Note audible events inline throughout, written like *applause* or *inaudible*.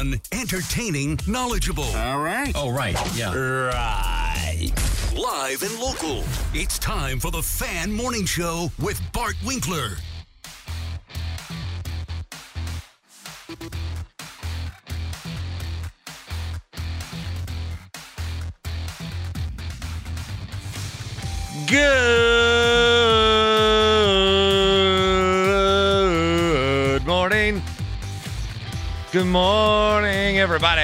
Fun, entertaining, knowledgeable. All right. Oh, right. Yeah. Right. Live and local. It's time for the Fan Morning Show with Bart Winkler. Good Good morning, everybody.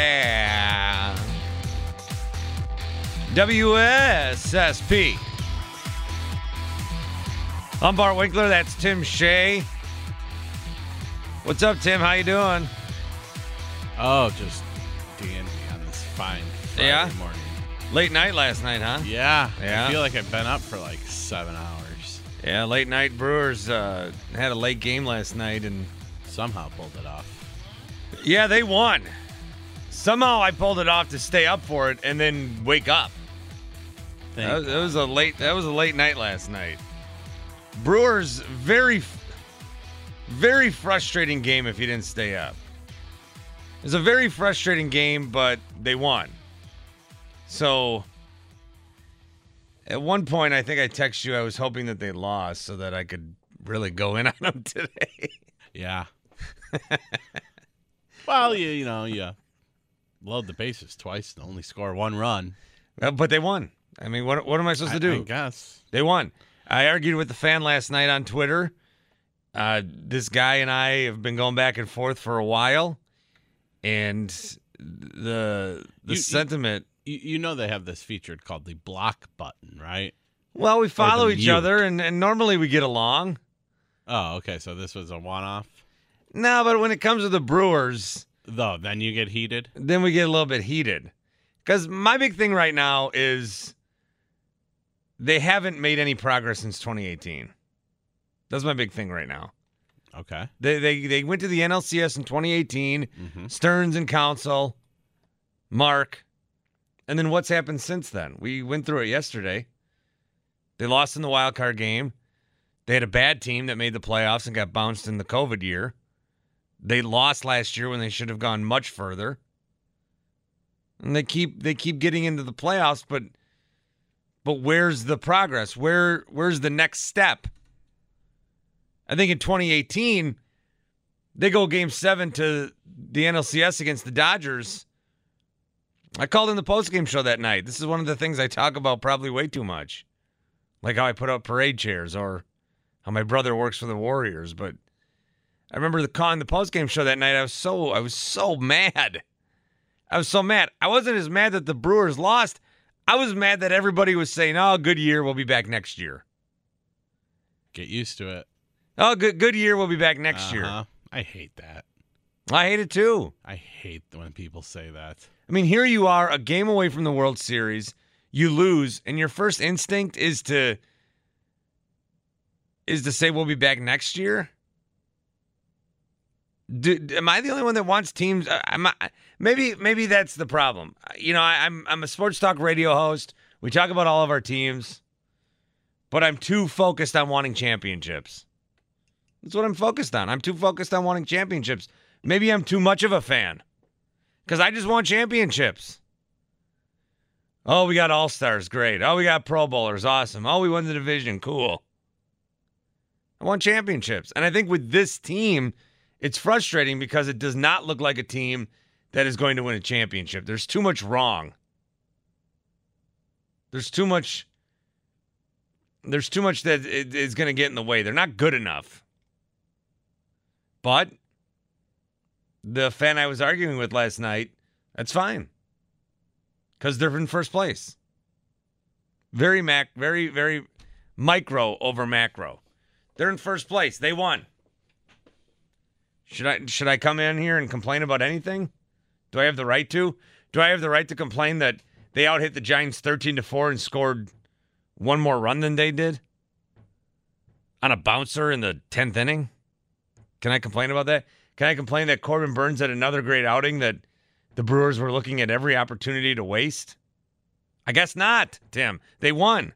WSSP. I'm Bart Winkler. That's Tim Shea. What's up, Tim? How you doing? Oh, just dandy on this fine Friday Yeah? morning. Late night last night, huh? Yeah. Yeah? I feel like I've been up for like seven hours. Yeah, late night Brewers uh, had a late game last night, and Somehow pulled it off. Yeah, they won. Somehow I pulled it off to stay up for it and then wake up. That was, that was a late. That was a late night last night. Brewers very, very frustrating game if you didn't stay up. It was a very frustrating game, but they won. So at one point, I think I texted you. I was hoping that they lost so that I could really go in *laughs* on them today. Yeah. *laughs* well, you you know, you load the bases twice and only score one run. But they won. I mean, what what am I supposed I, to do? I guess. They won. I argued with the fan last night on Twitter. Uh, this guy and I have been going back and forth for a while, and the the You- sentiment. You, you know they have this feature called the block button, right? well, we follow each mute. other, and, and normally we get along. Oh, okay. So this was a one-off. No, but when it comes to the Brewers, Though, then you get heated. then we get a little bit heated. Because my big thing right now is they haven't made any progress since 2018. That's my big thing right now. Okay. They they they went to the NLCS in 2018. Mhm. Stearns and Counsell, Mark, and then what's happened since then? We went through it yesterday. They lost in the wild card game. They had a bad team that made the playoffs and got bounced in the COVID year. They lost last year when they should have gone much further. And they keep they keep getting into the playoffs, but but where's the progress? Where where's the next step? I think in 2018, they go game seven to the NLCS against the Dodgers. I called in the postgame show that night. This is one of the things I talk about probably way too much. Like how I put up parade chairs or how my brother works for the Warriors. But I remember the calling the postgame show that night. I was so I was so mad. I was so mad. I wasn't as mad that the Brewers lost. I was mad that everybody was saying, "Oh, good year. We'll be back next year." Get used to it. Oh, good good year. We'll be back next year. Uh-huh. I hate that. I hate it too. I hate when people say that. I mean, here you are, a game away from the World Series. You lose, and your first instinct is to is to say we'll be back next year. Do, am I the only one that wants teams? uh, I, maybe maybe that's the problem. You know, I, I'm I'm a sports talk radio host. We talk about all of our teams, but I'm too focused on wanting championships. That's what I'm focused on. I'm too focused on wanting championships. Maybe I'm too much of a fan because I just want championships. Oh, we got all stars, great. Oh, we got Pro Bowlers, awesome. Oh, we won the division, cool. I want championships. And I think with this team, it's frustrating because it does not look like a team that is going to win a championship. There's too much wrong. There's too much there's too much that is going to get in the way. They're not good enough. But the fan I was arguing with last night, that's fine. Cuz they're in first place. Very mac very very micro over macro. They're in first place. They won. Should I should I come in here and complain about anything? Do I have the right to? Do I have the right to complain that they out hit the Giants 13 to 4 and scored one more run than they did? On a bouncer in the 10th inning? Can I complain about that? Can I complain that Corbin Burnes had another great outing that the Brewers were looking at every opportunity to waste? I guess not, Tim. They won.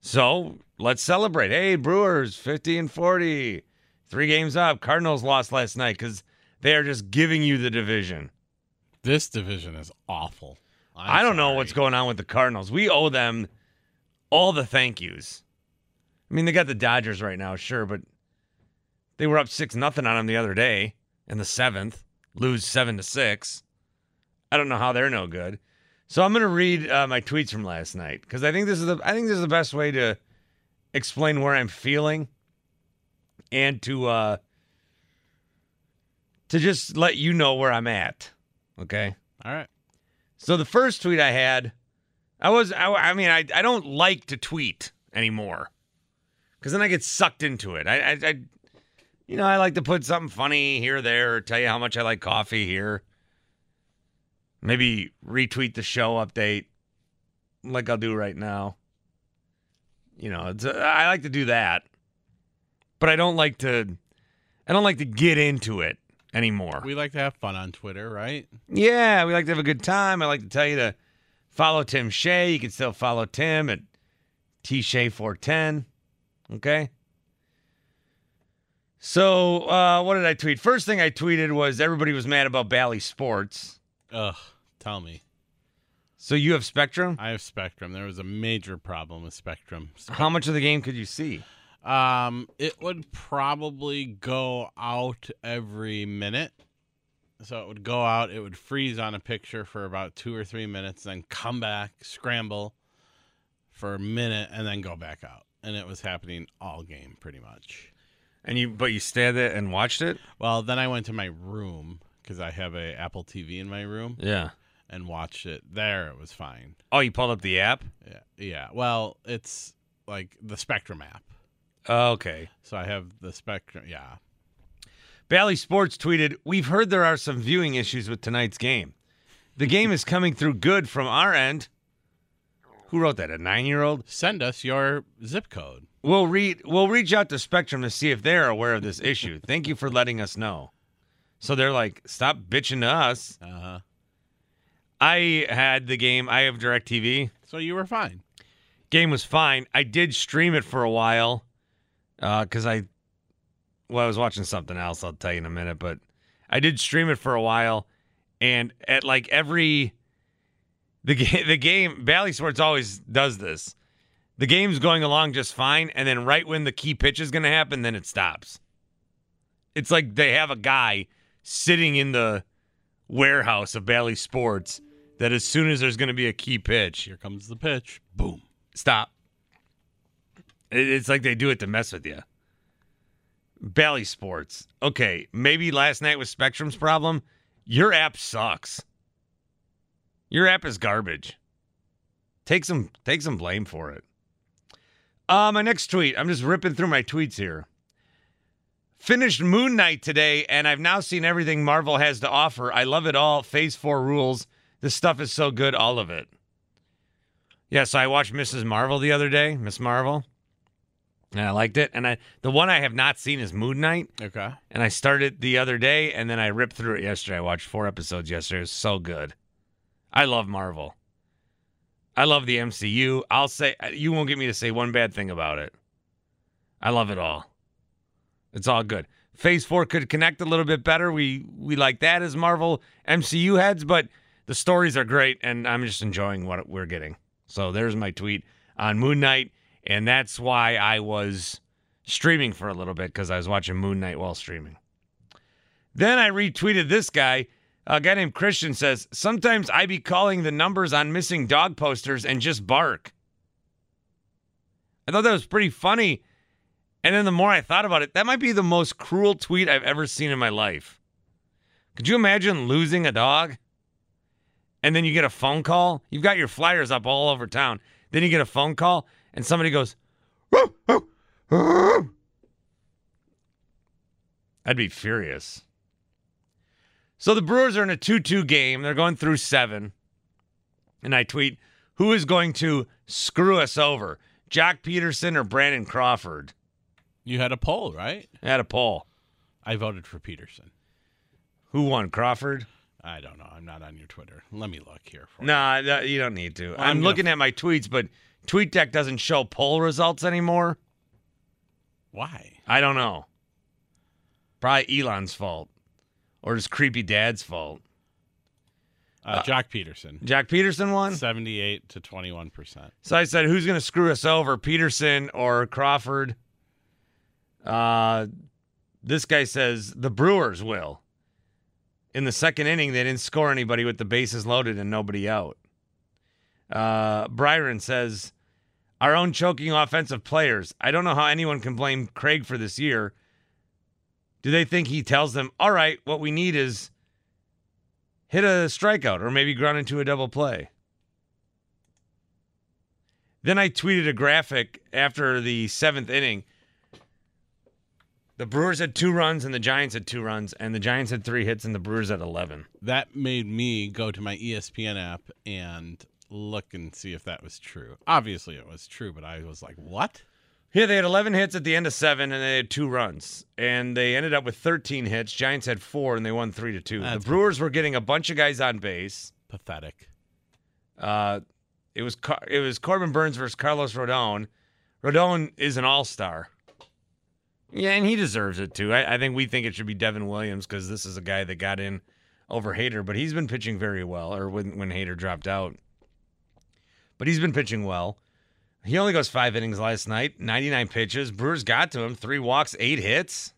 So let's celebrate. Hey, Brewers, 50 and 40. Three games up. Cardinals lost last night because they are just giving you the division. This division is awful. I'm I'm do not know what's going on with the Cardinals. We owe them all the thank yous. I mean, they got the Dodgers right now, sure, but they were up six nothing on them the other day in the seventh, lose seven to six. I don't know how they're no good. So I'm going to read uh, my tweets from last night because I think this is the I think this is the best way to explain where I'm feeling and to uh to just let you know where I'm at. Okay. All right. So the first tweet I had, I was I, I mean I I don't like to tweet anymore because then I get sucked into it. I, I I you know I like to put something funny here or there, or tell you how much I like coffee here. Maybe retweet the show update, like I'll do right now. You know, it's, I like to do that, but I don't like to. I don't like to get into it anymore. We like to have fun on Twitter, right? Yeah, we like to have a good time. I like to tell you to follow Tim Shea. You can still follow Tim at T Shea 410. Okay. So, uh, what did I tweet? First thing I tweeted was everybody was mad about Bally Sports. Ugh, tell me. So you have Spectrum? I have Spectrum. There was a major problem with Spectrum. How much of the game could you see? Um, it would probably go out every minute. So it would go out, it would freeze on a picture for about two or three minutes, then come back, scramble for a minute, and then go back out. And it was happening all game pretty much. And you, but you stayed there and watched it. Well, then I went to my room because I have a Apple TV in my room. Yeah. And watched it there. It was fine. Oh, you pulled up the app. Yeah, yeah. Well, it's like the Spectrum app. Oh, okay. So I have the Spectrum. Yeah. Bally Sports tweeted, We've heard there are some viewing issues with tonight's game. The game is coming through good from our end. Who wrote that? A nine year old? Send us your zip code. We'll read we'll reach out to Spectrum to see if they're aware of this issue. Thank you for letting us know. So they're like, stop bitching to us. Uh huh. I had the game, I have DirecTV. So you were fine. Game was fine. I did stream it for a while. Uh, because I well, I was watching something else. I'll tell you in a minute, but I did stream it for a while, and at like every the game, *laughs* the game, Bally Sports always does this. The game's going along just fine, and then right when the key pitch is going to happen, then it stops. It's like they have a guy sitting in the warehouse of Bally Sports that as soon as there's going to be a key pitch, here comes the pitch. Boom. Stop. It- It's like they do it to mess with you. Bally Sports. Okay, maybe last night was Spectrum's problem. Your app sucks. Your app is garbage. Take some take some blame for it. Uh, my next tweet. I'm just ripping through my tweets here. Finished Moon Knight today, and I've now seen everything Marvel has to offer. I love it all. Phase four rules. This stuff is so good, all of it. Yeah, so I watched Mrs. Marvel the other day, Miss Marvel, and I liked it. And I the one I have not seen is Moon Knight, Okay. and I started the other day, and then I ripped through it yesterday. I watched four episodes yesterday. It was so good. I love Marvel. I love the MCU. I'll say uh, you won't get me to say one bad thing about it. I love it all. It's all good. Phase four could connect a little bit better. We we like that as Marvel MCU heads, but the stories are great, and I'm just enjoying what we're getting. So there's my tweet on Moon Knight, and that's why I was streaming for a little bit because I was watching Moon Knight while streaming. Then I retweeted this guy. A guy named Christian says, Sometimes I be calling the numbers on missing dog posters and just bark. I thought that was pretty funny. And then the more I thought about it, that might be the most cruel tweet I've ever seen in my life. Could you imagine losing a dog? And then you get a phone call. You've got your flyers up all over town. Then you get a phone call, and somebody goes, I'd be furious. So the Brewers are in a 2 2 game. They're going through seven. And I tweet, Who is going to screw us over? Jace Peterson or Brandon Crawford? You had a poll, right? I had a poll. I voted for Peterson. Who won? Crawford? I don't know. I'm not on your Twitter. Let me look here. For Nah, no, you don't need to. Well, I'm, I'm looking at my tweets, but TweetDeck doesn't show poll results anymore. Why? I don't know. Probably Elon's fault or his creepy dad's fault. Uh, Jace Peterson. Jace Peterson won? 78 to 21%. So I said, who's going to screw us over, Peterson or Crawford? Uh, this guy says the Brewers will. In the second inning, they didn't score anybody with the bases loaded and nobody out. Uh, Byron says, our own choking offensive players. I don't know how anyone can blame Craig for this year. Do they think he tells them, all right, what we need is hit a strikeout or maybe ground into a double play? Then I tweeted a graphic after the seventh inning. The Brewers had two runs and the Giants had two runs, and the Giants had three hits and the Brewers had 11. That made me go to my ESPN app and look and see if that was true. Obviously, it was true, but I was like, what? Yeah, they had 11 hits at the end of seven, and they had two runs, and they ended up with 13 hits. Giants had four, and they won three to two. That's the Brewers were getting a bunch of guys on base. Pathetic. Uh, it was Car- it was Corbin Burnes versus Carlos Rodon. Rodon is an all star. Yeah, and he deserves it too. I, I think we think it should be Devin Williams because this is a guy that got in over Hader, but he's been pitching very well. Or when when Hader dropped out, but he's been pitching well. He only goes five innings last night, 99 pitches. Brewers got to him, three walks, eight hits.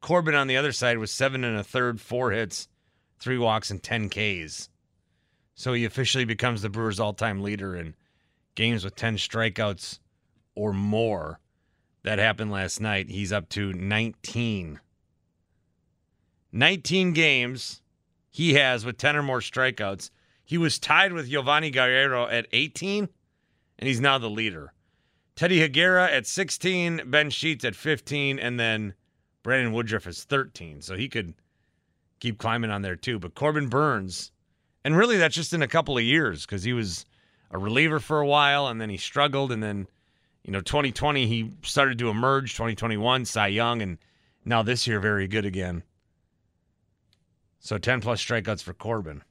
Corbin on the other side was seven and a third, four hits, three walks, and 10 Ks. So he officially becomes the Brewers' all time leader in games with 10 strikeouts or more. That happened last night. He's up to 19. 19 games he has with 10 or more strikeouts. He was tied with Yovani Gallardo at 18, and he's now the leader. Teddy Higuera at 16, Ben Sheets at 15, and then Brandon Woodruff is 13. So he could keep climbing on there too. But Corbin Burnes, and really that's just in a couple of years because he was a reliever for a while and then he struggled. And then, you know, 2020, he started to emerge. 2021, Cy Young, and now this year, very good again. So 10 plus strikeouts for Corbin.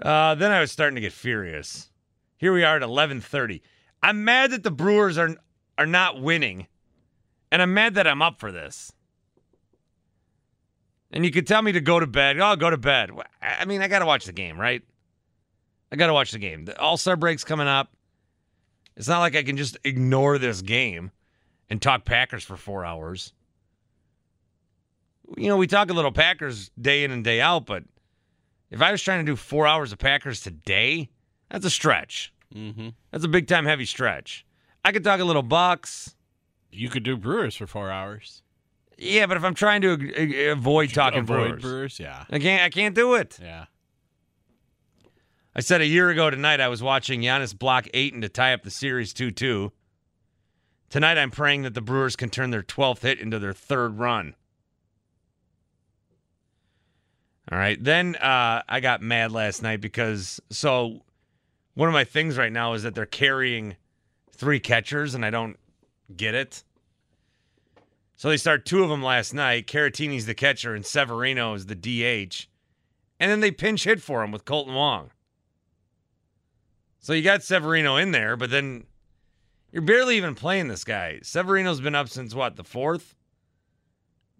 Uh, then I was starting to get furious. Here we are at 11:30. I'm mad that the Brewers are are not winning, and I'm mad that I'm up for this. And you could tell me to go to bed. Oh, go to bed. I mean, I got to watch the game, right? I got to watch the game. The All Star break's coming up. It's not like I can just ignore this game and talk Packers for four hours. You know, we talk a little Packers day in and day out, but if I was trying to do four hours of Packers today, that's a stretch. Mm-hmm. That's a big time heavy stretch. I could talk a little Bucks. You could do Brewers for four hours. Yeah, but if I'm trying to avoid talking avoid Brewers, Brewers, yeah. I can't. I can't do it. Yeah. I said a year ago tonight I was watching Giannis block Ayton to tie up the series 2-2. Tonight I'm praying that the Brewers can turn their 12th hit into their third run. All right. Then uh, I got mad last night because so one of my things right now is that they're carrying three catchers and I don't get it. So they start two of them last night. Caratini's the catcher and Severino is the DH. And then they pinch hit for him with Kolten Wong. So you got Severino in there, but then you're barely even playing this guy. Severino's been up since what, the fourth?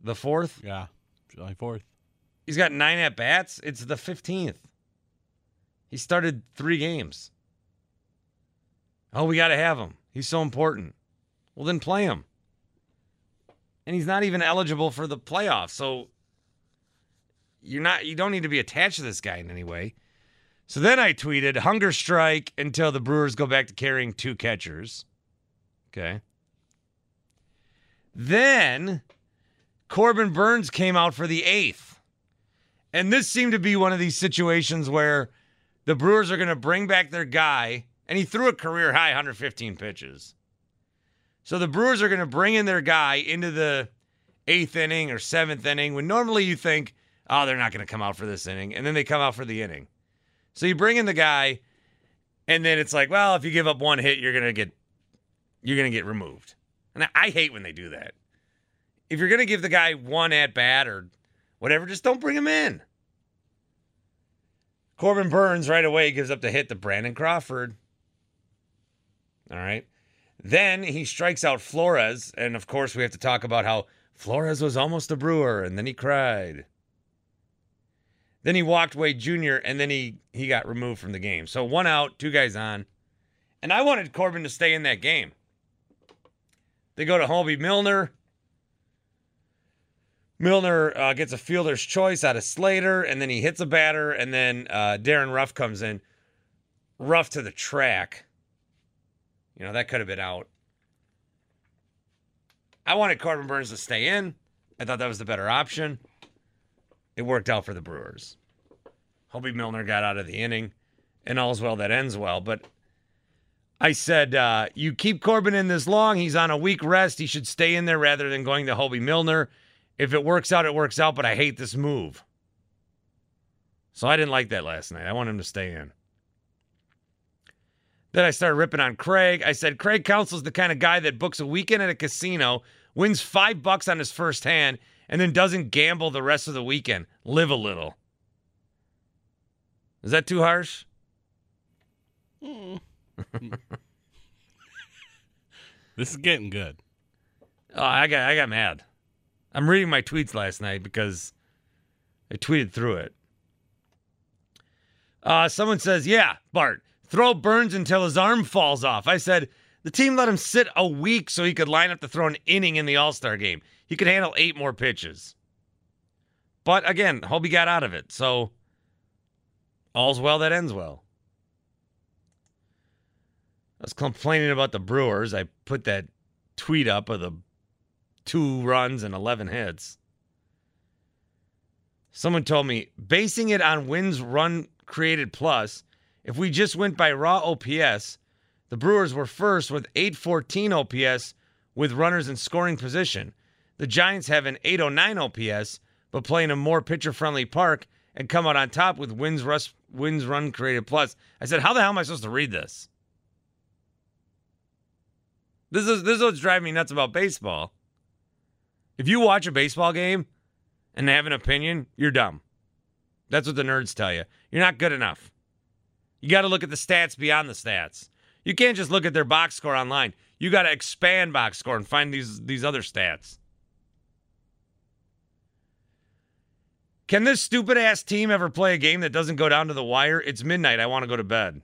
The fourth? Yeah. July 4th. He's got nine at bats. It's the 15th. He started three games. Oh, we got to have him. He's so important. Well, then play him. And he's not even eligible for the playoffs. So you're not you don't need to be attached to this guy in any way. So then I tweeted hunger strike until the Brewers go back to carrying two catchers. Okay. Then Corbin Burnes came out for the eighth. And this seemed to be one of these situations where the Brewers are going to bring back their guy, and he threw a career high 115 pitches. So the Brewers are going to bring in their guy into the eighth inning or seventh inning when normally you think, oh, they're not going to come out for this inning. And then they come out for the inning. So you bring in the guy, and then it's like, well, if you give up one hit, you're going to get you're going to get removed. And I hate when they do that. If you're going to give the guy one at bat or whatever, just don't bring him in. Corbin Burnes right away gives up the hit to Brandon Crawford. All right. Then he strikes out Flores. And of course, we have to talk about how Flores was almost a brewer and then he cried. Then he walked Wade Jr. and then he he got removed from the game. So one out, two guys on. And I wanted Corbin to stay in that game. They go to Hoby Milner. Milner uh, gets a fielder's choice out of Slater, and then he hits a batter, and then uh, Darin Ruf comes in. Rough to the track. You know, that could have been out. I wanted Corbin Burnes to stay in. I thought that was the better option. It worked out for the Brewers. Hoby Milner got out of the inning, and all's well that ends well. But I said, uh, you keep Corbin in this long. He's on a week rest. He should stay in there rather than going to Hoby Milner. If it works out, it works out, but I hate this move. So I didn't like that last night. I want him to stay in. Then I started ripping on Craig. I said, Craig Counsell's the kind of guy that books a weekend at a casino, wins five bucks on his first hand, and then doesn't gamble the rest of the weekend. Live a little. Is that too harsh? Mm. *laughs* this is getting good. Oh, I got I got mad. I'm reading my tweets last night because I tweeted through it. Uh, someone says, "Yeah, Bart, throw Burnes until his arm falls off." I said, "The team let him sit a week so he could line up to throw an inning in the All Star game. He could handle eight more pitches." But again, Hoby got out of it, so all's well that ends well. I was complaining about the Brewers. I put that tweet up of the two runs and 11 hits. Someone told me, basing it on wins run created plus, if we just went by raw OPS, the Brewers were first with 814 OPS with runners in scoring position. The Giants have an 809 OPS, but play in a more pitcher friendly park and come out on top with wins, rus- wins run created plus. I said, How the hell am I supposed to read this? This is this is what's driving me nuts about baseball. If you watch a baseball game and have an opinion, you're dumb. That's what the nerds tell you. You're not good enough. You got to look at the stats beyond the stats. You can't just look at their box score online. You got to expand box score and find these these other stats. Can this stupid ass team ever play a game that doesn't go down to the wire? It's midnight. I want to go to bed.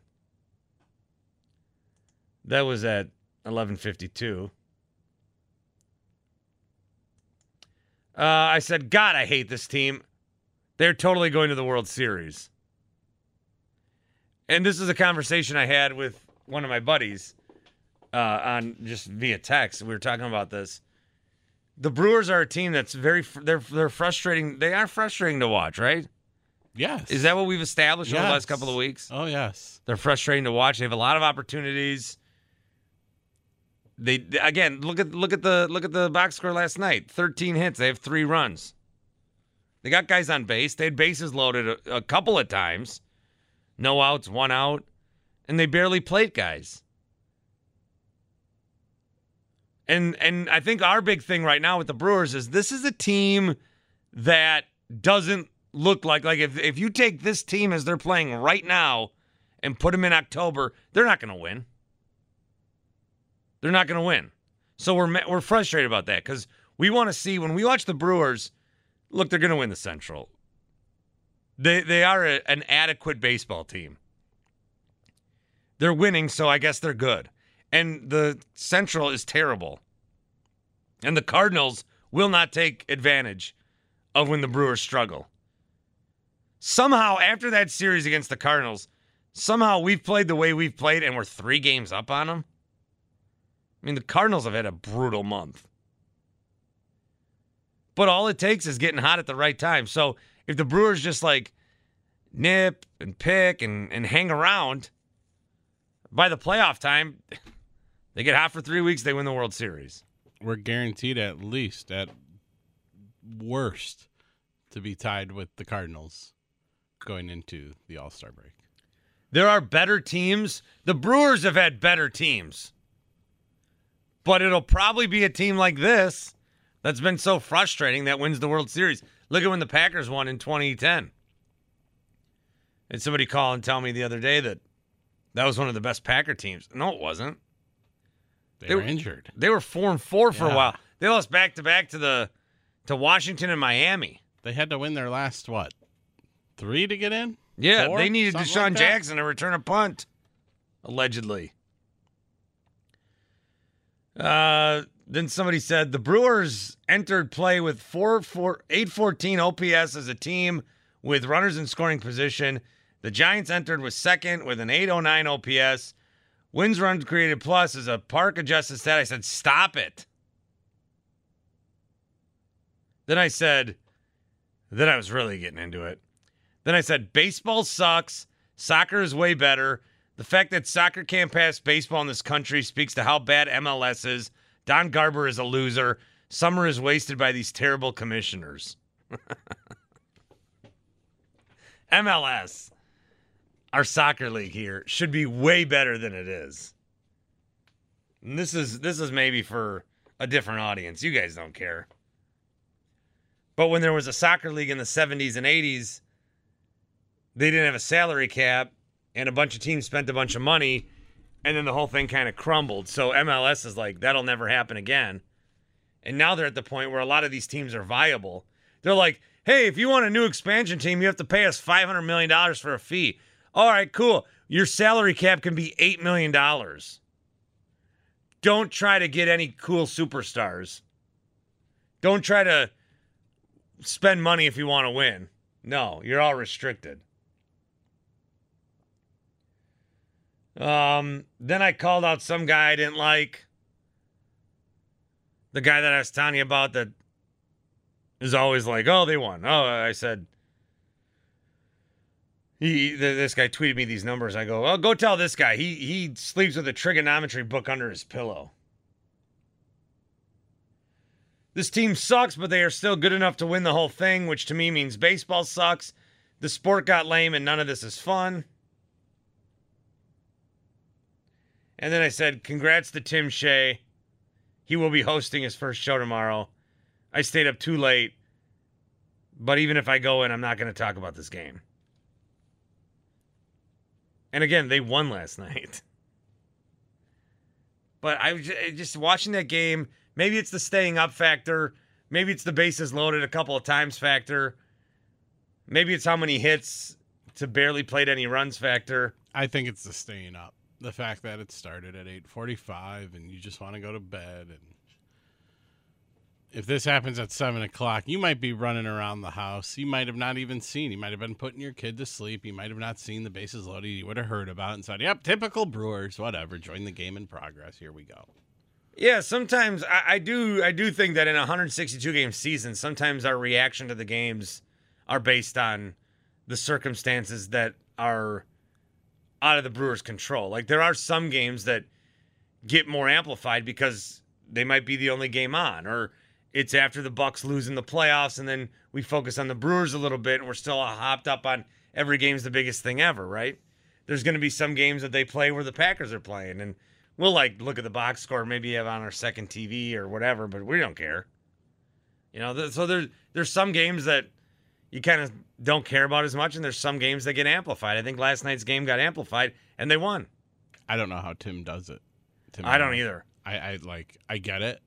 That was at 11:52. Uh, I said, God, I hate this team. They're totally going to the World Series. And this is a conversation I had with one of my buddies uh, on just via text. We were talking about this. The Brewers are a team that's very they're they're frustrating. They are frustrating to watch, right? Yes. Is that what we've established over the last couple of weeks? Oh yes. They're frustrating to watch. They have a lot of opportunities. They again look at look at the look at the box score last night. Thirteen hits. They have three runs. They got guys on base. They had bases loaded a, a couple of times. No outs, one out, and they barely played guys. And and I think our big thing right now with the Brewers is this is a team that doesn't look like like if if you take this team as they're playing right now and put them in October, they're not going to win. They're not going to win. So we're we're frustrated about that cuz we want to see when we watch the Brewers, look, they're going to win the Central. They they are a, an adequate baseball team. They're winning, so I guess they're good. And the Central is terrible. And the Cardinals will not take advantage of when the Brewers struggle. Somehow, after that series against the Cardinals, somehow we've played the way we've played and we're three games up on them. I mean, the Cardinals have had a brutal month. But all it takes is getting hot at the right time. So if the Brewers just like nip and pick and, and hang around, by the playoff time, *laughs* they get hot for three weeks, they win the World Series. We're guaranteed at least, at worst, to be tied with the Cardinals going into the All Star break. There are better teams. The Brewers have had better teams. But it'll probably be a team like this that's been so frustrating that wins the World Series. Look at when the Packers won in 2010. And somebody call and tell me the other day that that was one of the best Packer teams. No, it wasn't. They, They were were- injured. They were four and four for a while. They lost back to back to the to Washington and Miami. They had to win their last what? Three to get in? Yeah, Four? they needed Something DeSean like? Jackson to return a punt, allegedly. Uh, then somebody said the Brewers entered play with four, four, 814 OPS as a team with runners in scoring position. The Giants entered with second with an 809 OPS. Wins runs created plus is a park adjusted stat. I said, stop it. Then I said, then I was really getting into it. Then I said, baseball sucks. Soccer is way better. The fact that soccer can't pass baseball in this country speaks to how bad MLS is. Don Garber is a loser. Summer is wasted by these terrible commissioners. *laughs* MLS, our soccer league here, should be way better than it is. And this is this is maybe for a different audience. You guys don't care. But when there was a soccer league in the 70s and 80s, they didn't have a salary cap and a bunch of teams spent a bunch of money and then the whole thing kind of crumbled. So MLS is like that'll never happen again. And now they're at the point where a lot of these teams are viable. They're like, "Hey, if you want a new expansion team, you have to pay us 500 million dollars for a fee." All right, cool. Your salary cap can be 8 million dollars. Don't try to get any cool superstars. Don't try to spend money if you want to win. No, you're all restricted. Um, then I called out some guy I didn't like. The guy that I was telling you about that is always like, "Oh, they won." Oh, I said. He, th- this guy tweeted me these numbers. I go, "Oh, go tell this guy. He he sleeps with a trigonometry book under his pillow." This team sucks, but they are still good enough to win the whole thing, which to me means baseball sucks. The sport got lame and none of this is fun. And then I said, Congrats to Tim Shea. He will be hosting his first show tomorrow. I stayed up too late, but even if I go in, I'm not going to talk about this game. And again, they won last *laughs* night. But I was just watching that game. Maybe it's the staying up factor. Maybe it's the bases loaded a couple of times factor. Maybe it's how many hits to barely played any runs factor. I think it's the staying up. The fact that it started at 8:45 and you just want to go to bed and if this happens at seven o'clock, you might be running around the house. You might have not even seen. You might have been putting your kid to sleep. You might have not seen the bases loaded. You would have heard about it and said, "Yep, typical Brewers. Whatever. Join the game in progress. Here we go." Yeah, sometimes I, I do I do think that in a 162 game season, sometimes our reaction to the games are based on the circumstances that are out of the Brewers' control. Like there are some games that get more amplified because they might be the only game on, or it's after the Bucks lose in the playoffs, and then we focus on the Brewers a little bit, and we're still hopped up on every game's the biggest thing ever, right? There's going to be some games that they play where the Packers are playing, and we'll like look at the box score, maybe have on our second TV or whatever, but we don't care. You know, so there's there's some games that you kind of don't care about as much, and there's some games that get amplified. I think last night's game got amplified, and they won. I don't know how Tim does it. Tim I don't either. I, I like I get it.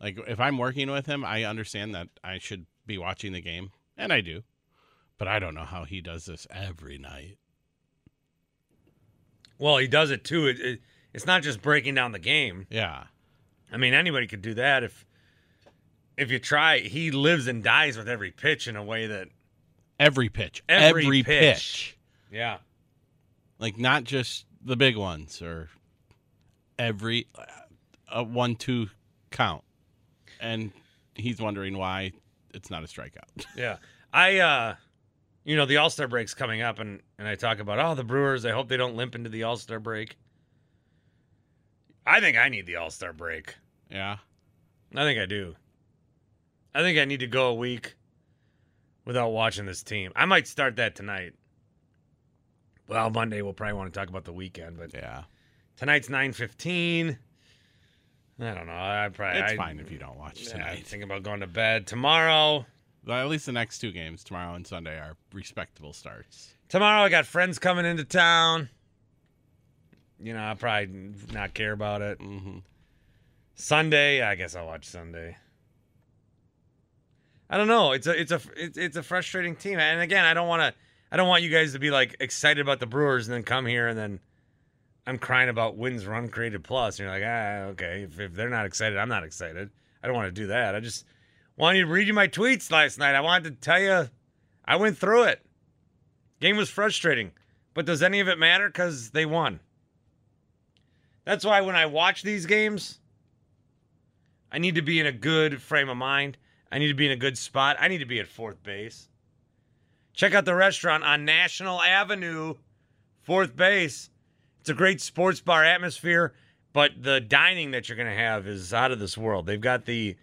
Like if I'm working with him, I understand that I should be watching the game, and I do. But I don't know how he does this every night. Well, he does it too. It, it, It's not just breaking down the game. Yeah. I mean, anybody could do that if if you try. He lives and dies with every pitch in a way that Every pitch. Every pitch. pitch. yeah. Like not just the big ones or every uh, a one two count. And he's wondering why it's not a strikeout. *laughs* Yeah. I uh you know, the All-Star break's coming up and and I talk about oh, the Brewers, I hope they don't limp into the All-Star break. I think I need the All-Star break. Yeah. I think I do. I think I need to go a week without watching this team. I might start that tonight. Well, Monday we'll probably want to talk about the weekend, but Yeah. tonight's 9:15. I don't know. I probably It's I- fine if you don't watch Yeah, tonight. I'm thinking about going to bed tomorrow. Well, at least the next two games, tomorrow and Sunday, are respectable starts. Tomorrow I got friends coming into town. You know, I'll probably not care about it. Mm-hmm. Sunday, I guess I'll watch Sunday. I don't know. It's a it's a it's, a frustrating team. And again, I don't want to I don't want you guys to be like excited about the Brewers and then come here and then I'm crying about wins run created plus. And you're like, ah, okay. If, if they're not excited, I'm not excited. I don't want to do that. I just wanted to read you my tweets last night. I wanted to tell you I went through it. Game was frustrating, but does any of it matter? Because they won. That's why when I watch these games, I need to be in a good frame of mind. I need to be in a good spot. I need to be at fourth base. Check out the restaurant on National Avenue, fourth base. It's a great sports bar atmosphere, but the dining that you're going to have is out of this world. They've got the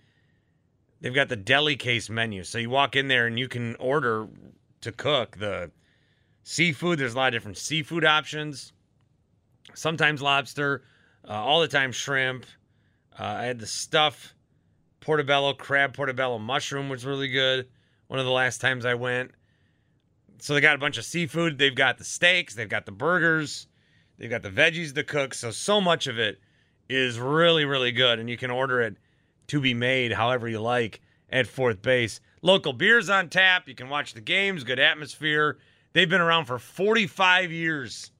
they've got the deli case menu. So you walk in there and you can order to cook the seafood. There's a lot of different seafood options. Sometimes lobster, uh, all the time shrimp. Uh, I had the stuff portobello crab portobello mushroom was really good. One of the last times I went. So they got a bunch of seafood. They've got the steaks. They've got the burgers. They've got the veggies to cook. So so much of it is really really good, and you can order it to be made however you like at fourth base. Local beers on tap. You can watch the games. Good atmosphere. They've been around for 45 years.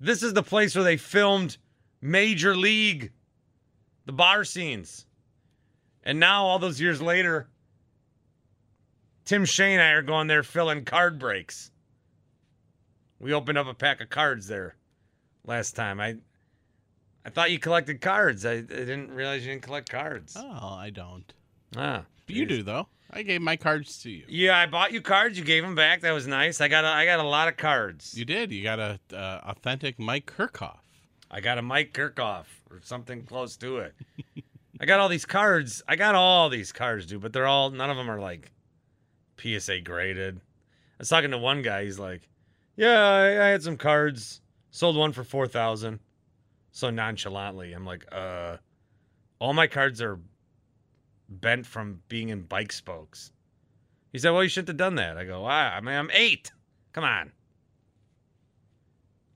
This is the place where they filmed Major League, the bar scenes. And now, all those years later, Tim Shea and I are going there filling card breaks. We opened up a pack of cards there last time. I I thought you collected cards. I, I didn't realize you didn't collect cards. Oh, I don't. Ah, But you do though. I gave my cards to you. Yeah, I bought you cards. You gave them back. That was nice. I got a, I got a lot of cards. You did. You got a uh, authentic Mike Kirkhoff. I got a Mike Kirkhoff or something close to it. *laughs* I got all these cards. I got all these cards, dude, but they're all none of them are like PSA graded. I was talking to one guy. He's like, "Yeah, I, I had some cards. Sold one for four thousand. So nonchalantly, I'm like, "Uh, all my cards are bent from being in bike spokes." He said, "Well, you shouldn't have done that." I go, "Why? I mean, I'm eight. Come on."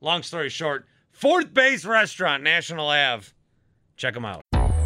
Long story short, Fourth Base Restaurant, National Ave. Check them out.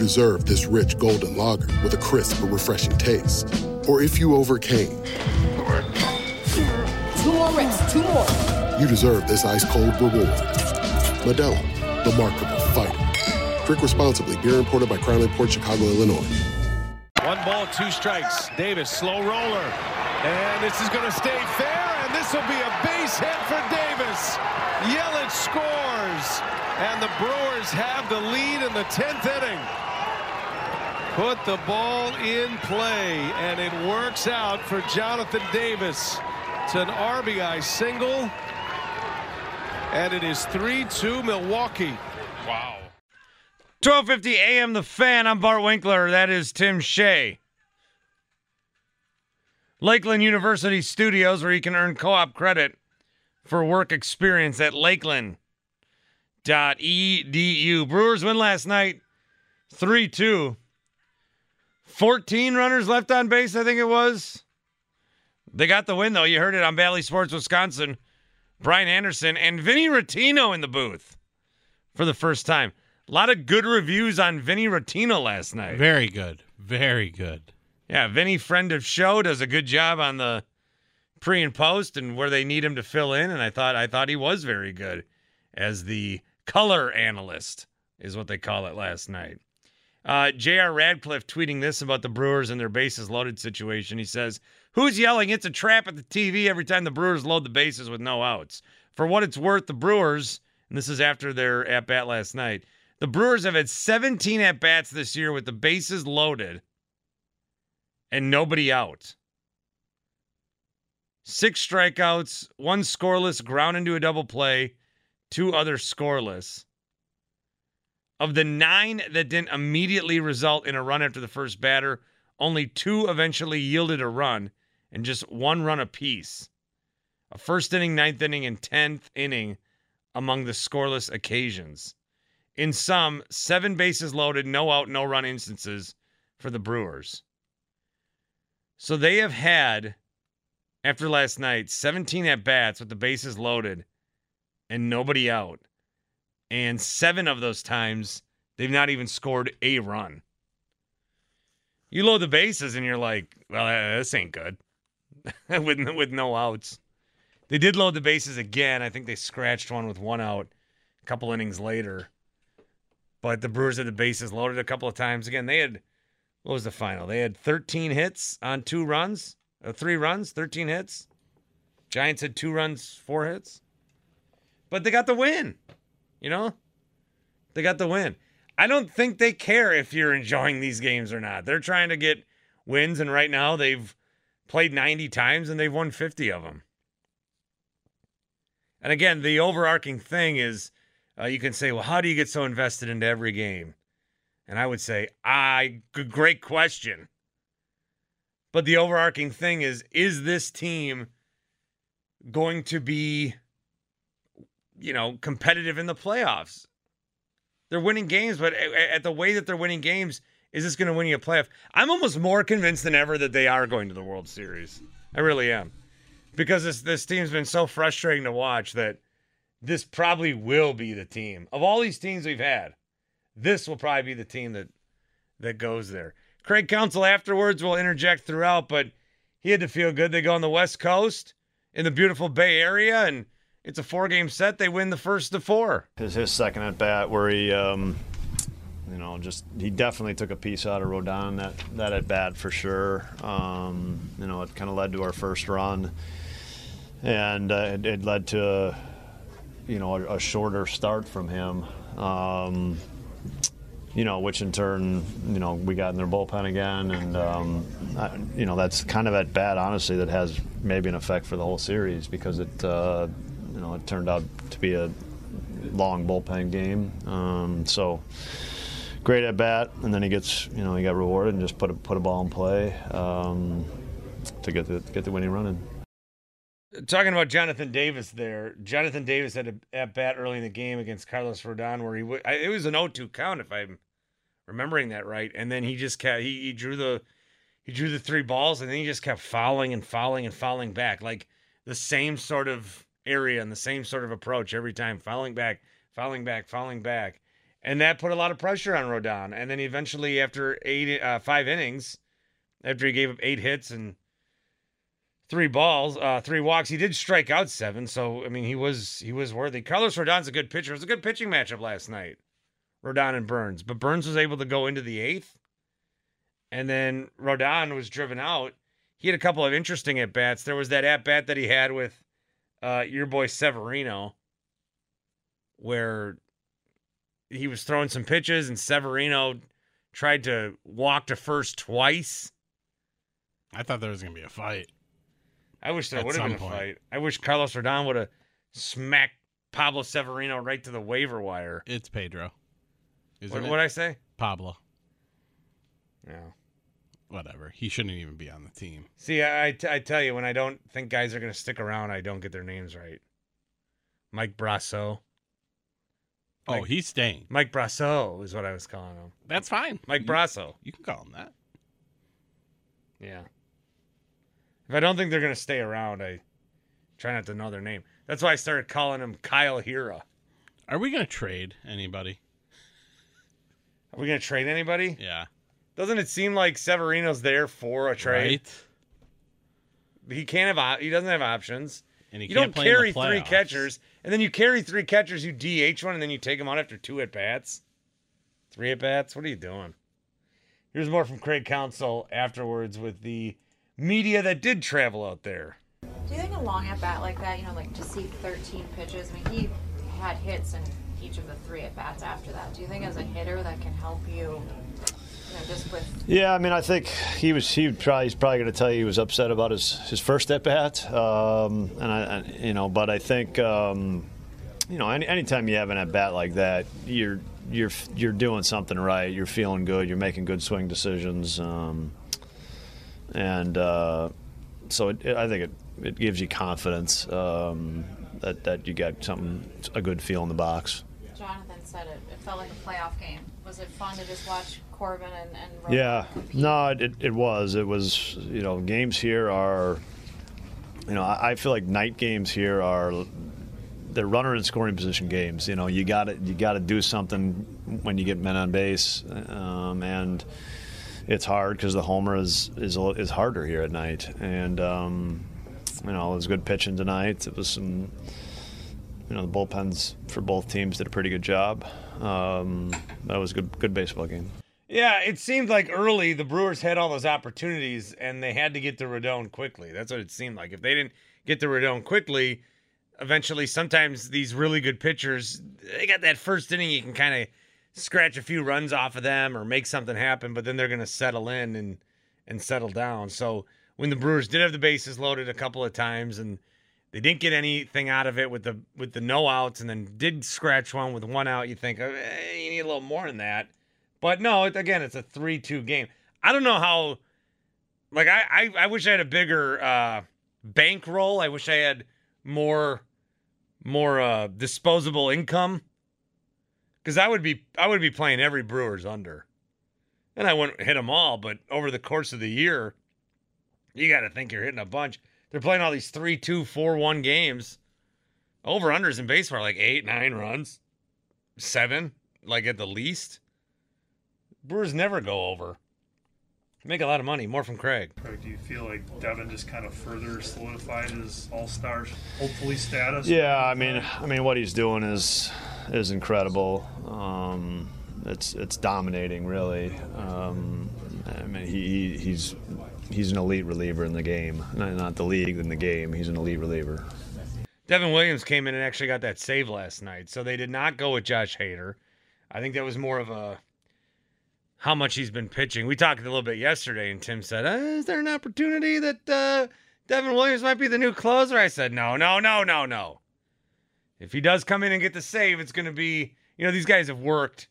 deserve this rich golden lager with a crisp but refreshing taste. Or if you overcame, Two more reps, two more. you deserve this ice cold reward. Modelo, the mark of a fighter. Drink responsibly. Beer imported by Crown Port Chicago, Illinois. One ball, two strikes. Davis, slow roller. And this is going to stay fair, and this will be a base hit for Davis. Yelich scores, and the Brewers have the lead in the 10th inning. Put the ball in play, and it works out for Jonathan Davis. It's an RBI single, and it is 3-2 Milwaukee. Wow. 1250 AM The Fan. I'm Bart Winkler. That is Tim Shea. Lakeland University Studios, where you can earn co op credit for work experience at lakeland.edu. Brewers win last night 3 2. 14 runners left on base, I think it was. They got the win, though. You heard it on Bally Sports Wisconsin. Brian Anderson and Vinny Rotino in the booth for the first time. A lot of good reviews on Vinny Rotino last night. Very good. Very good. Yeah, Vinny, friend of show, does a good job on the pre and post and where they need him to fill in. And I thought I thought he was very good as the color analyst, is what they call it last night. Uh, J.R. Radcliffe tweeting this about the Brewers and their bases loaded situation. He says, Who's yelling? It's a trap at the TV every time the Brewers load the bases with no outs. For what it's worth, the Brewers, and this is after their at bat last night, the Brewers have had 17 at bats this year with the bases loaded and nobody out. Six strikeouts, one scoreless, ground into a double play, two other scoreless. Of the nine that didn't immediately result in a run after the first batter, only two eventually yielded a run, and just one run apiece. A first inning, ninth inning, and tenth inning among the scoreless occasions. In sum, seven bases loaded, no out, no run instances for the Brewers. So they have had, after last night, 17 at bats with the bases loaded and nobody out. And seven of those times, they've not even scored a run. You load the bases and you're like, well, this ain't good *laughs* with, with no outs. They did load the bases again. I think they scratched one with one out a couple innings later. But the Brewers had the bases loaded a couple of times. Again, they had what was the final? They had 13 hits on two runs, uh, three runs, 13 hits. Giants had two runs, four hits. But they got the win. You know? They got the win. I don't think they care if you're enjoying these games or not. They're trying to get wins, and right now they've played 90 times and they've won 50 of them. And again, the overarching thing is uh, you can say, well, how do you get so invested into every game? And I would say, I great question. But the overarching thing is is this team going to be you know, competitive in the playoffs? They're winning games, but at the way that they're winning games, is this going to win you a playoff? I'm almost more convinced than ever that they are going to the World Series. I really am. Because this this team's been so frustrating to watch that this probably will be the team. Of all these teams we've had, this will probably be the team that that goes there. Craig Counsell afterwards will interject throughout, but he had to feel good. They go on the West Coast in the beautiful Bay Area, and it's a four game set. They win the first of four. His, his second at bat, where he, um, you know, just he definitely took a piece out of Rodon that that at bat for sure. Um, you know, it kind of led to our first run, and uh, it, it, led to, a, you know, a, a, shorter start from him. Um, you know, which in turn, you know, we got in their bullpen again, and um, I, you know that's kind of at bat, honestly, that has maybe an effect for the whole series because it, uh, you know, it turned out to be a long bullpen game. Um, so great at bat, and then he gets, you know, he got rewarded and just put a, put a ball in play um, to get the get the winning running. Talking about Jonathan Davis there, Jonathan Davis had a at bat early in the game against Carlos Rodon where he w- it was an 0-2 count if I'm remembering that right, and then he just kept he, he drew the he drew the three balls and then he just kept fouling and fouling and fouling back like the same sort of area and the same sort of approach every time, fouling back, fouling back, fouling back, and that put a lot of pressure on Rodon. And then eventually, after eight uh, five innings, after he gave up eight hits and three balls, uh, three walks. He did strike out seven, so I mean he was he was worthy. Carlos Rodon's a good pitcher. It was a good pitching matchup last night. Rodon and Burnes, but Burnes was able to go into the eighth, and then Rodon was driven out. He had a couple of interesting at bats. There was that at bat that he had with uh, your boy Severino, where he was throwing some pitches, and Severino tried to walk to first twice. I thought there was going to be a fight. I wish there would have been a point. fight. I wish Carlos Rodon would have smacked Pablo Severino right to the waiver wire. It's Pedro. What it? would I say? Pablo. Yeah. Whatever. He shouldn't even be on the team. See, I, I, t- I tell you, when I don't think guys are going to stick around, I don't get their names right. Mike Brasso. Oh, Mike- he's staying. Mike Brasso is what I was calling him. That's fine. Mike You- Brasso. You can call him that. Yeah. If I don't think they're going to stay around, I try not to know their name. That's why I started calling him Kyle Hira. Are we going to trade anybody? Are we going to trade anybody? Yeah. Doesn't it seem like Severino's there for a trade? Right? He can't have. He doesn't have options. And he you can't don't play in the carry three catchers, and then you carry three catchers. You DH one, and then you take them out after two at bats. Three at bats. What are you doing? Here's more from Craig Counsell afterwards with the media that did travel out there. Do you think a long at bat like that, you know, like to see 13 pitches? I mean, he had hits in each of the three at bats after that. Do you think as a hitter that can help you, you know, just with Yeah, I mean, I think he was. He probably he's probably going to tell you he was upset about his his first at bat, um, and I, I, you know, but I think, um, you know, any, anytime you have an at bat like that, you're you're you're doing something right. You're feeling good. You're making good swing decisions, um, and uh, so it, it, I think it it gives you confidence um, that that you got something a good feel in the box. Jonathan said it, it felt like a playoff game. Was it fun to just watch Corbin and, and Rodon Yeah, compete? no, it, it was. It was, you know, games here are, you know, I, I feel like night games here are, they're runner and scoring position games. You know, you got to you got to do something when you get men on base, um, and it's hard because the homer is is is harder here at night. And um, you know, it was good pitching tonight. It was some, you know, the bullpens for both teams did a pretty good job. Um, that was a good good baseball game. Yeah, it seemed like early the Brewers had all those opportunities and they had to get to Rodon quickly. That's what it seemed like. If they didn't get to Rodon quickly, eventually sometimes these really good pitchers, they got that first inning you can kind of scratch a few runs off of them or make something happen, but then they're going to settle in and and settle down. So when the Brewers did have the bases loaded a couple of times and they didn't get anything out of it with the with the no outs and then did scratch one with one out, you think eh, you need a little more than that. But no, it, again, it's a three-two game. I don't know how. Like I, I, I wish I had a bigger uh, bankroll. I wish I had more, more uh, disposable income. Because I would be, I would be playing every Brewers under, and I wouldn't hit them all. But over the course of the year, you got to think you're hitting a bunch. They're playing all these three-two, four-one games. Over unders in baseball are like eight, nine runs, seven, like at the least. Brewers never go over. Make a lot of money. More from Craig. Craig, do you feel like Devin just kind of further solidified his All Star hopefully status? Yeah, I mean, I mean, what he's doing is is incredible. Um, it's it's dominating, really. Um, I mean, he, he he's he's an elite reliever in the game, not, not the league, in the game. He's an elite reliever. Devin Williams came in and actually got that save last night. So they did not go with Josh Hader. I think that was more of a how much he's been pitching. We talked a little bit yesterday, and Tim said, uh, "Is there an opportunity that uh, Devin Williams might be the new closer?" I said, "No, no, no, no, no. If he does come in and get the save, it's going to be you know these guys have worked.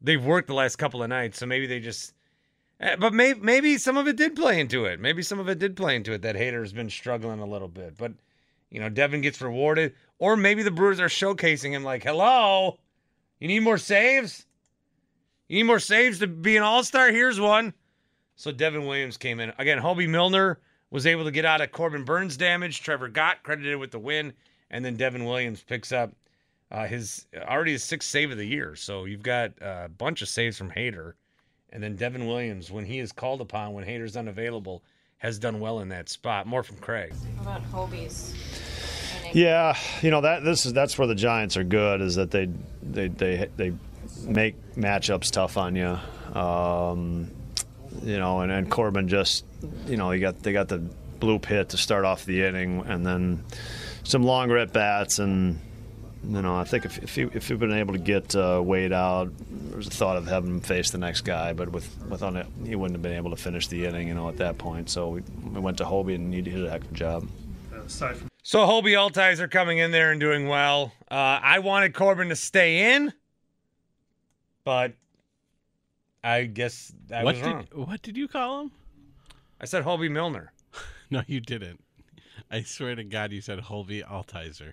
They've worked the last couple of nights, so maybe they just." Eh, But maybe maybe some of it did play into it. Maybe some of it did play into it that Hader's been struggling a little bit. But you know, Devin gets rewarded, or maybe the Brewers are showcasing him like, "Hello, you need more saves." You need more saves to be an all star? Here's one. So Devin Williams came in. Again, Hoby Milner was able to get out of Corbin Burnes damage. Trevor Gott credited with the win. And then Devin Williams picks up uh, his already his sixth save of the year. So you've got a bunch of saves from Hader. And then Devin Williams, when he is called upon, when Hader's unavailable, has done well in that spot. More from Craig. How about Hoby's? Yeah, you know that this is that's where the Giants are good is that they they they they make matchups tough on you. Um, you know, and, and Corbin just, you know, he got they got the bloop hit to start off the inning, and then some longer at bats, and you know, I think if if, he, if he'd been able to get uh, Wade out, there was a thought of having him face the next guy, but with with on it, he wouldn't have been able to finish the inning, you know, at that point. So we, we went to Hoby, and he did a heck of a job. Aside from So Hoby Altizer coming in there and doing well. Uh, I wanted Corbin to stay in, but I guess I what was did wrong. what did you call him? I said Hoby Milner. *laughs* No, you didn't. I swear to God, you said Holby Altizer.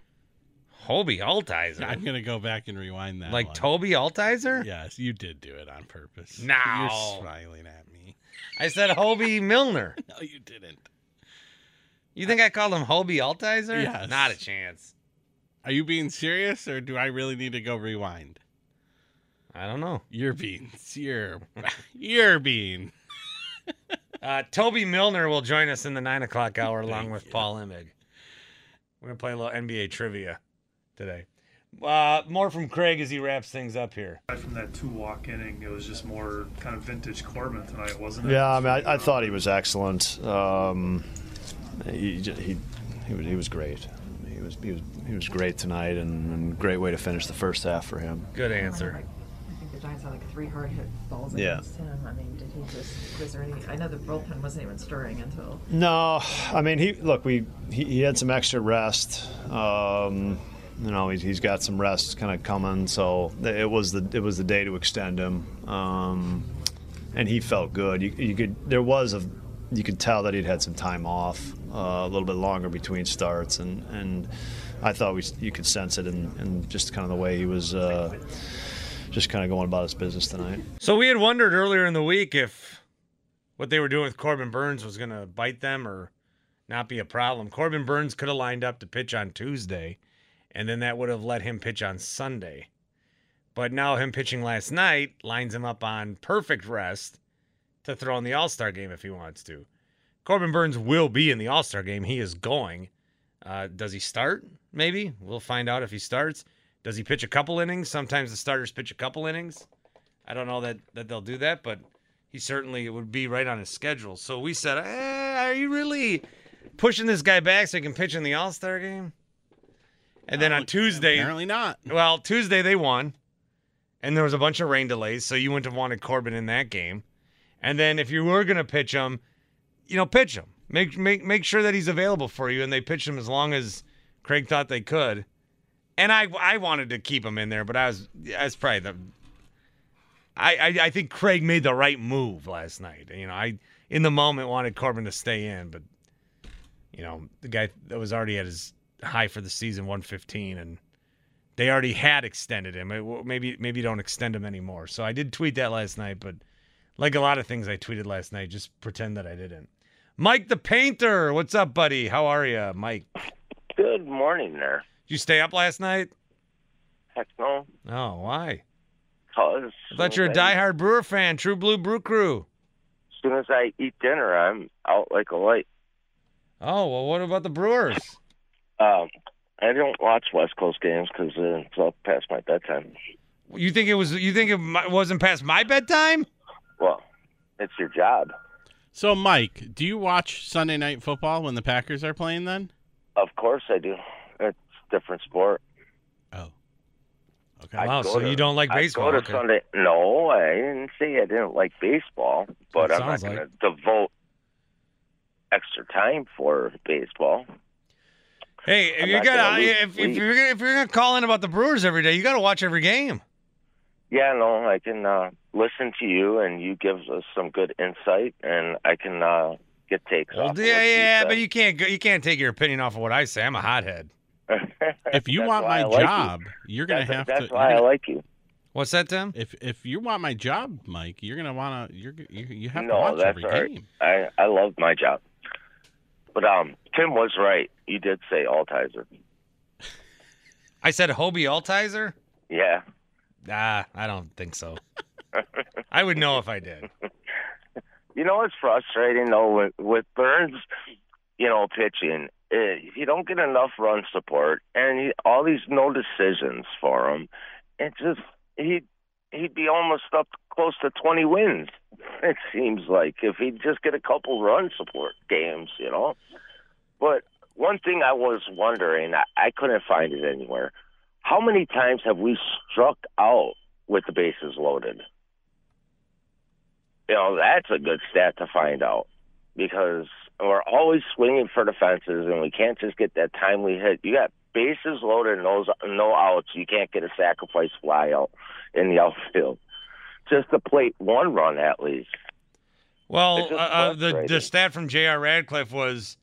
Hoby Altizer. I'm gonna go back and rewind that. Like one. Toby Altizer? Yes, you did do it on purpose. No. You're smiling at me. I said Hoby *laughs* Milner. No, you didn't. You think I called him Hoby Altizer? Yes. Not a chance. Are you being serious, or do I really need to go rewind? I don't know. You're being *laughs* you're you're being. Uh, Toby Milner will join us in the nine o'clock hour along with Paul Imig. We're gonna play a little NBA trivia today. Uh, more from Craig as he wraps things up here. from that two walk inning, it was just more kind of vintage Corbin tonight, wasn't it? Yeah, I mean, I, I thought he was excellent. Um, he, he he was he was great. He was he was he was great tonight, and, and great way to finish the first half for him. Good answer. I think the Giants had like three hard hit balls Yeah. against him. I mean, did he just? Was there any? I know the bullpen wasn't even stirring until. No, I mean he look we he, he had some extra rest. Um, you know he's, he's got some rest kind of coming, so it was the it was the day to extend him, um, and he felt good. You, you could there was a you could tell that he'd had some time off, uh, a little bit longer between starts, and and I thought we you could sense it in, in just kind of the way he was. Uh, just kind of going about his business tonight. So we had wondered earlier in the week if what they were doing with Corbin Burnes was going to bite them or not be a problem. Corbin Burnes could have lined up to pitch on Tuesday, and then that would have let him pitch on Sunday. But now him pitching last night lines him up on perfect rest to throw in the All Star game if he wants to. Corbin Burnes will be in the All Star game. He is going. Uh, does he start? Maybe we'll find out if he starts. Does he pitch a couple innings? Sometimes the starters pitch a couple innings. I don't know that, that they'll do that, but he certainly would be right on his schedule. So we said, eh, are you really pushing this guy back so he can pitch in the All Star game? And then on Tuesday, Apparently not. well, Tuesday they won, and there was a bunch of rain delays, so you wouldn't have wanted Corbin in that game. And then if you were gonna pitch him, you know, pitch him. Make make make sure that he's available for you, and they pitched him as long as Craig thought they could. And I I wanted to keep him in there, but I was that's probably the. I, I I think Craig made the right move last night. You know, I in the moment wanted Corbin to stay in, but you know the guy that was already at his high for the season, 115, and they already had extended him. It- maybe maybe don't extend him anymore. So I did tweet that last night, but like a lot of things I tweeted last night, just pretend that I didn't. Mike the painter, what's up, buddy? How are you, Mike? Good morning there. Did you stay up last night? Heck no. Oh, why? Cause I thought you're a diehard Brewer fan, True Blue Brew Crew. As soon as I eat dinner, I'm out like a light. Oh well, what about the Brewers? Um, I don't watch West Coast games because uh, it's up past my bedtime. You think it was? You think it wasn't past my bedtime? Well, it's your job. So, Mike, do you watch Sunday Night Football when the Packers are playing? Then, Of course I do. It's a different sport. Oh. Okay. Wow, so you don't like baseball, I go to okay. Sunday. No, I didn't say I didn't like baseball, but I'm not sounds going to devote extra time for baseball. Hey, *laughs* if I'm you not got gonna lose if, if sleep. you're gonna, if you're gonna call in about the Brewers every day, you got to watch every game. Yeah, no, I can uh, listen to you, and you give us some good insight, and I can uh, get takes Well, off. yeah, yeah, but you can't go, you can't take your opinion off of what I say. I'm a hothead. *laughs* if you want my like job, you. are gonna That's- have that's to. That's why you're I like you. What's that, Tim? If if you want my job, Mike, you're gonna wanna you're you you have to no, watch that's every all right. game. I I love my job, but um, Tim was right. You did say Altizer. I said Hoby Altizer. Yeah. Ah, I don't think so. I would know if I did. *laughs* You know it's frustrating though with, with Burnes, you know, pitching. Uh, you don't get enough run support, and he, all these no decisions for him. It just he he'd be almost up close to 20 wins. *laughs* It seems like if he'd just get a couple run support games, you know. But one thing I was wondering, I, I couldn't find it anywhere. How many times have we struck out with the bases loaded? You know, that's a good stat to find out because we're always swinging for the fences and we can't just get that timely hit. You got bases loaded and no, no outs. You can't get a sacrifice fly out in the outfield. Just to plate one run at least. Well, uh, uh, the the stat from J.R. Radcliffe was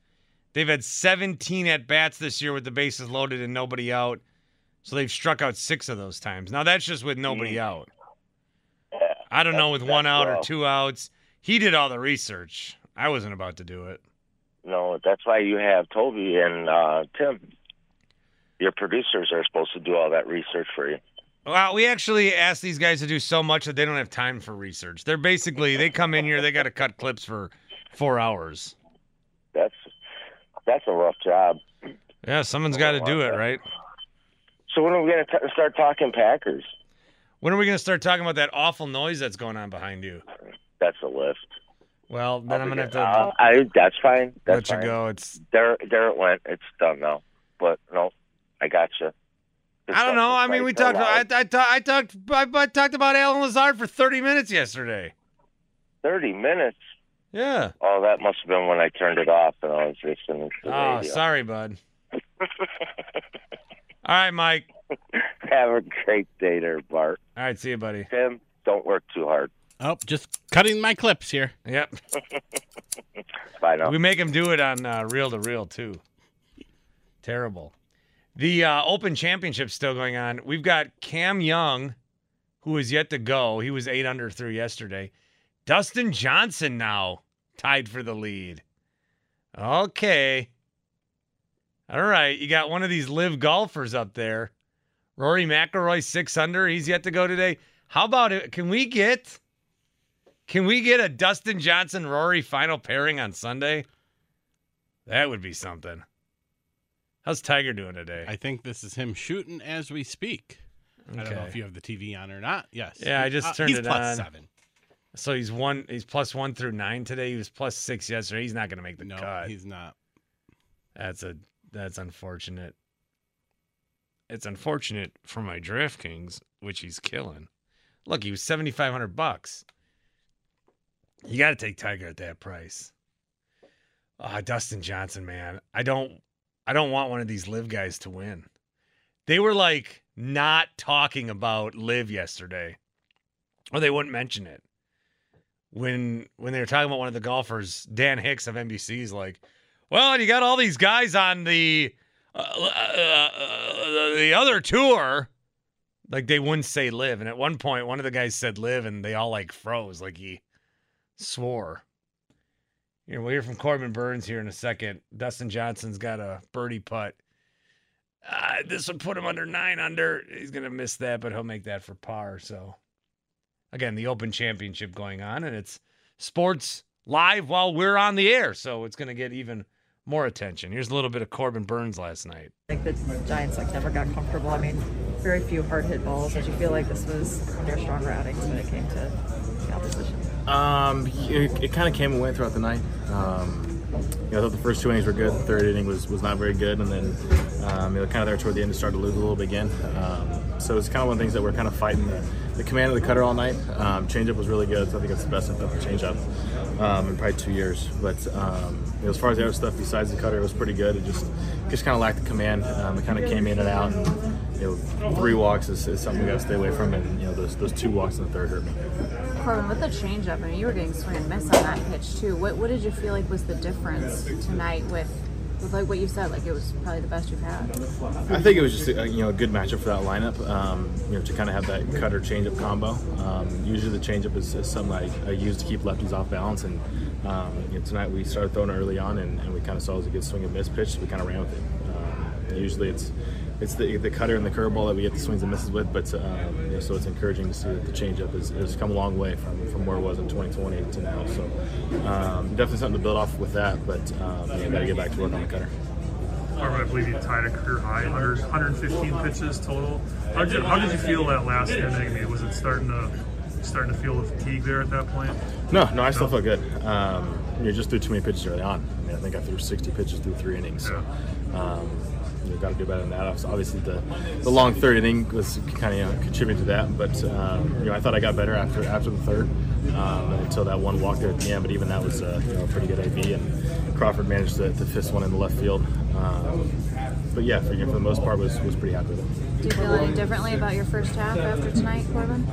they've had 17 at bats this year with the bases loaded and nobody out, so they've struck out six of those times. Now that's just with nobody out. Yeah, I don't know with one out or two outs. He did all the research. I wasn't about to do it. No, that's why you have Toby and uh, Tim. Your producers are supposed to do all that research for you. Well, we actually asked these guys to do so much that they don't have time for research. They're basically they come in here, they got to cut clips for four hours. That's that's a rough job. Yeah, someone's got to do it, right? So when are we going to start talking Packers? When are we going to start talking about that awful noise that's going on behind you? That's a lift. Well, then I'm gonna have to Uh, I that's fine. That's let you fine. go. It's there. There it went. It's done now. But no, I got you. I don't know. I mean, we talked. I, I, I talked. I, I talked about Allen Lazard for 30 minutes yesterday. Thirty minutes. Yeah. Oh, that must have been when I turned it off and I was listening to the Oh, radio. sorry, bud. *laughs* All right, Mike. Have a great day there, Bart. All right, see you, buddy. Tim, don't work too hard. Oh, just cutting my clips here. Yep. *laughs* Bye now. We make him do it on uh, reel to reel too. Terrible. The uh, Open Championship still going on. We've got Cam Young, who is yet to go. He was eight under through yesterday. Dustin Johnson now tied for the lead. Okay. All right, you got one of these live golfers up there. Rory McIlroy six under. He's yet to go today. How about it? Can we get? Can we get a Dustin Johnson Rory final pairing on Sunday? That would be something. How's Tiger doing today? I think this is him shooting as we speak. I don't know if you have the TV on or not. Yes. Yeah, I just Uh, turned he's it plus on. seven. So he's one. He's plus one through nine today. He was plus six yesterday. He's not going to make the No, cut. he's not. That's a that's unfortunate. It's unfortunate for my DraftKings, which he's killing. Look, he was seventy five hundred bucks. You got to take Tiger at that price. Ah, Dustin Johnson, man, I don't, I don't want one of these live guys to win. They were like not talking about live yesterday, or they wouldn't mention it. When when they were talking about one of the golfers, Dan Hicks of NBC is like, well, you got all these guys on the uh, uh, uh, the other tour. Like they wouldn't say live, and at one point, one of the guys said live, and they all like froze, like he swore. You we'll hear from Corbin Burnes here in a second. Dustin Johnson's got a birdie putt. Uh, this would put him under nine under. He's gonna miss that, but he'll make that for par. So, again, the Open Championship going on, and it's sports live while we're on the air, so it's gonna get even more attention. Here's a little bit of Corbin Burnes last night. I think the Giants like never got comfortable. I mean, very few hard hit balls. Did you feel like this was their stronger routing when it came to the opposition? Um, it, it kind of came and went throughout the night. Um, you know, I thought the first two innings were good. The third inning was, was not very good, and then um, you know, kind of there toward the end, it started to lose a little bit again. Um, so it's kind of one of the things that we're kind of fighting the, the command of the cutter all night. Um, changeup was really good. So I think it's the best I've done for changeup um, in probably two years. But um, as far as the other stuff besides the cutter, it was pretty good. It just just kind of lacked the command. Um, it kind of came in and out. And, you know, three walks is, is something we got to stay away from, and you know, those those two walks in the third hurt me. Corbin, with the changeup, I mean, you were getting swing and miss on that pitch too. What what did you feel like was the difference tonight with, with like what you said? Like it was probably the best you've had. I think it was just a, you know a good matchup for that lineup. Um, you know to kind of have that cutter changeup combo. Um, usually the changeup is, is something I, I use to keep lefties off balance, and um, you know, tonight we started throwing early on, and, and we kind of saw it was a good swing and miss pitch. So we kind of ran with it. Um, usually it's it's the, the cutter and the curveball that we get the swings and misses with, but um, you know, so it's encouraging to see that the changeup has, has come a long way from, from where it was in 2020 to now. So um, definitely something to build off with that, but um, yeah, got to get back to work on the cutter. I believe you tied a career high, 100, 115 pitches total. How did, you, how did you feel that last inning? I mean, was it starting to starting to feel the fatigue there at that point? No, no, I still feel good. Um, you just threw too many pitches early on. I mean, I think I threw 60 pitches through three innings. So, um, you got to do better than that. Obviously, the the long third inning was kind of you know, contributing to that. But um, you know, I thought I got better after after the third um, until that one walk there at the end. But even that was uh, you know, a pretty good AB, and Crawford managed to, to fist one in the left field. Um, but yeah, for, for the most part, was was pretty happy with it. Do you feel any differently about your first half after tonight, Corbin?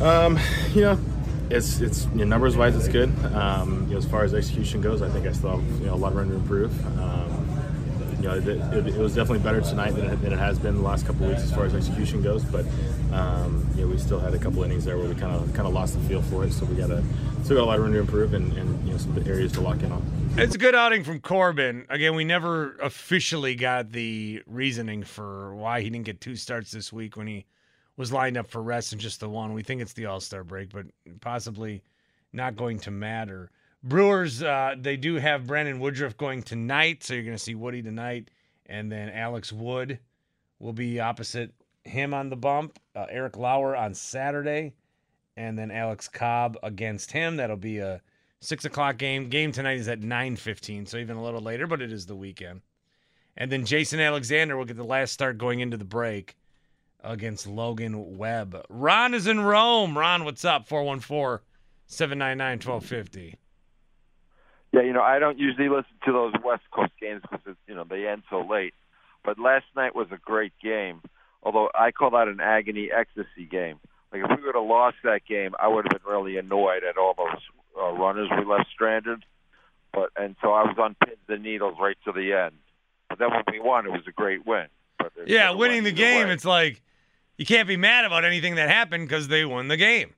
Um, you know, it's it's you know, numbers wise, it's good. Um, you know, as far as execution goes, I think I still have you know a lot of room to improve. Um, you know, it, it, it, was definitely better tonight than it, than it has been the last couple of weeks as far as execution goes. But um, you know, we still had a couple innings there where we kind of kind of lost the feel for it. So we got to still got a lot of room to improve and, and you know some areas to lock in on. It's a good outing from Corbin. Again, we never officially got the reasoning for why he didn't get two starts this week when he was lined up for rest and just the one. We think it's the All Star break, but possibly not going to matter. Brewers, uh, they do have Brandon Woodruff going tonight, so you're going to see Woody tonight, and then Alex Wood will be opposite him on the bump. Uh, Eric Lauer on Saturday, and then Alex Cobb against him. That'll be a six o'clock game. Game tonight is at nine fifteen, so even a little later, but it is the weekend. And then Jason Alexander will get the last start going into the break against Logan Webb. Ron is in Rome. Ron, what's up? 414 799 1250. Yeah, you know, I don't usually listen to those West Coast games because you know they end so late. But last night was a great game. Although I call that an agony ecstasy game. Like if we would have lost that game, I would have been really annoyed at all those uh, runners we left stranded. But and so I was on pins and needles right to the end. But then when we won, it was a great win. But yeah, winning the game, way. it's like you can't be mad about anything that happened because they won the game.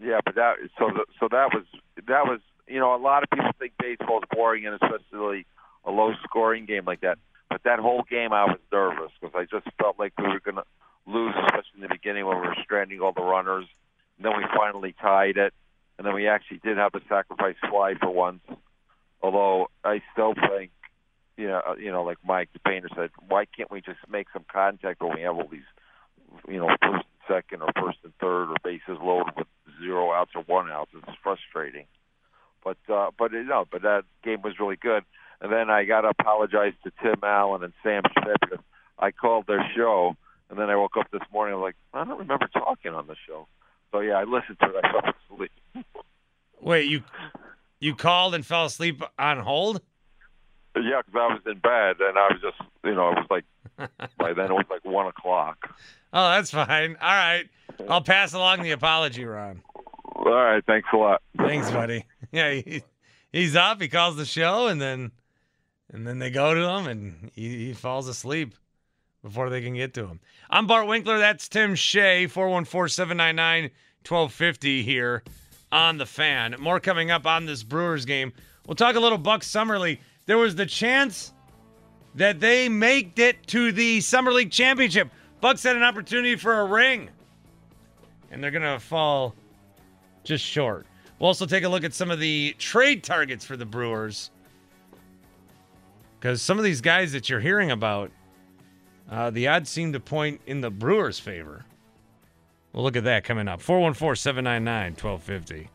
Yeah, but that so the, so that was that was you know, a lot of people think baseball's boring, and especially a low-scoring game like that. But that whole game, I was nervous because I just felt like we were going to lose, especially in the beginning when we were stranding all the runners. And then we finally tied it, and then we actually did have a sacrifice fly for once. Although I still think, you know, uh, you know, like Mike the painter said, why can't we just make some contact when we have all these, you know, first and second or first and third or bases loaded with zero outs or one out? It's frustrating. But uh, but you know, but that game was really good. And then I got to apologize to Tim Allen and Sam Schmidt because I called their show, and then I woke up this morning. I was like, I don't remember talking on the show. So yeah, I listened to it. I fell asleep. *laughs* Wait, you you called and fell asleep on hold? Yeah, because I was in bed and I was just, you know, it was like by then it was like one o'clock. *laughs* Oh, that's fine. All right, I'll pass along the apology, Ron. All right, thanks a lot. Thanks, buddy. *laughs* Yeah, he, he's up. He calls the show, and then and then they go to him, and he, he falls asleep before they can get to him. I'm Bart Winkler. That's Tim Shea. 414-799-1250 here on the fan. More coming up on this Brewers game. We'll talk a little Buck Summer League. There was the chance that they make it to the Summer League championship. Bucks had an opportunity for a ring, and they're gonna fall just short. We'll also take a look at some of the trade targets for the Brewers. Because some of these guys that you're hearing about, uh, the odds seem to point in the Brewers' favor. We'll look at that coming up. 414 799 1250.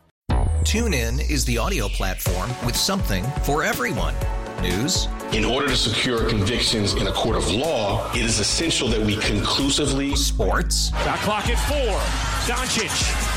TuneIn is the audio platform with something for everyone. News. In order to secure convictions in a court of law, it is essential that we conclusively. Sports. Shot clock at four. Doncic.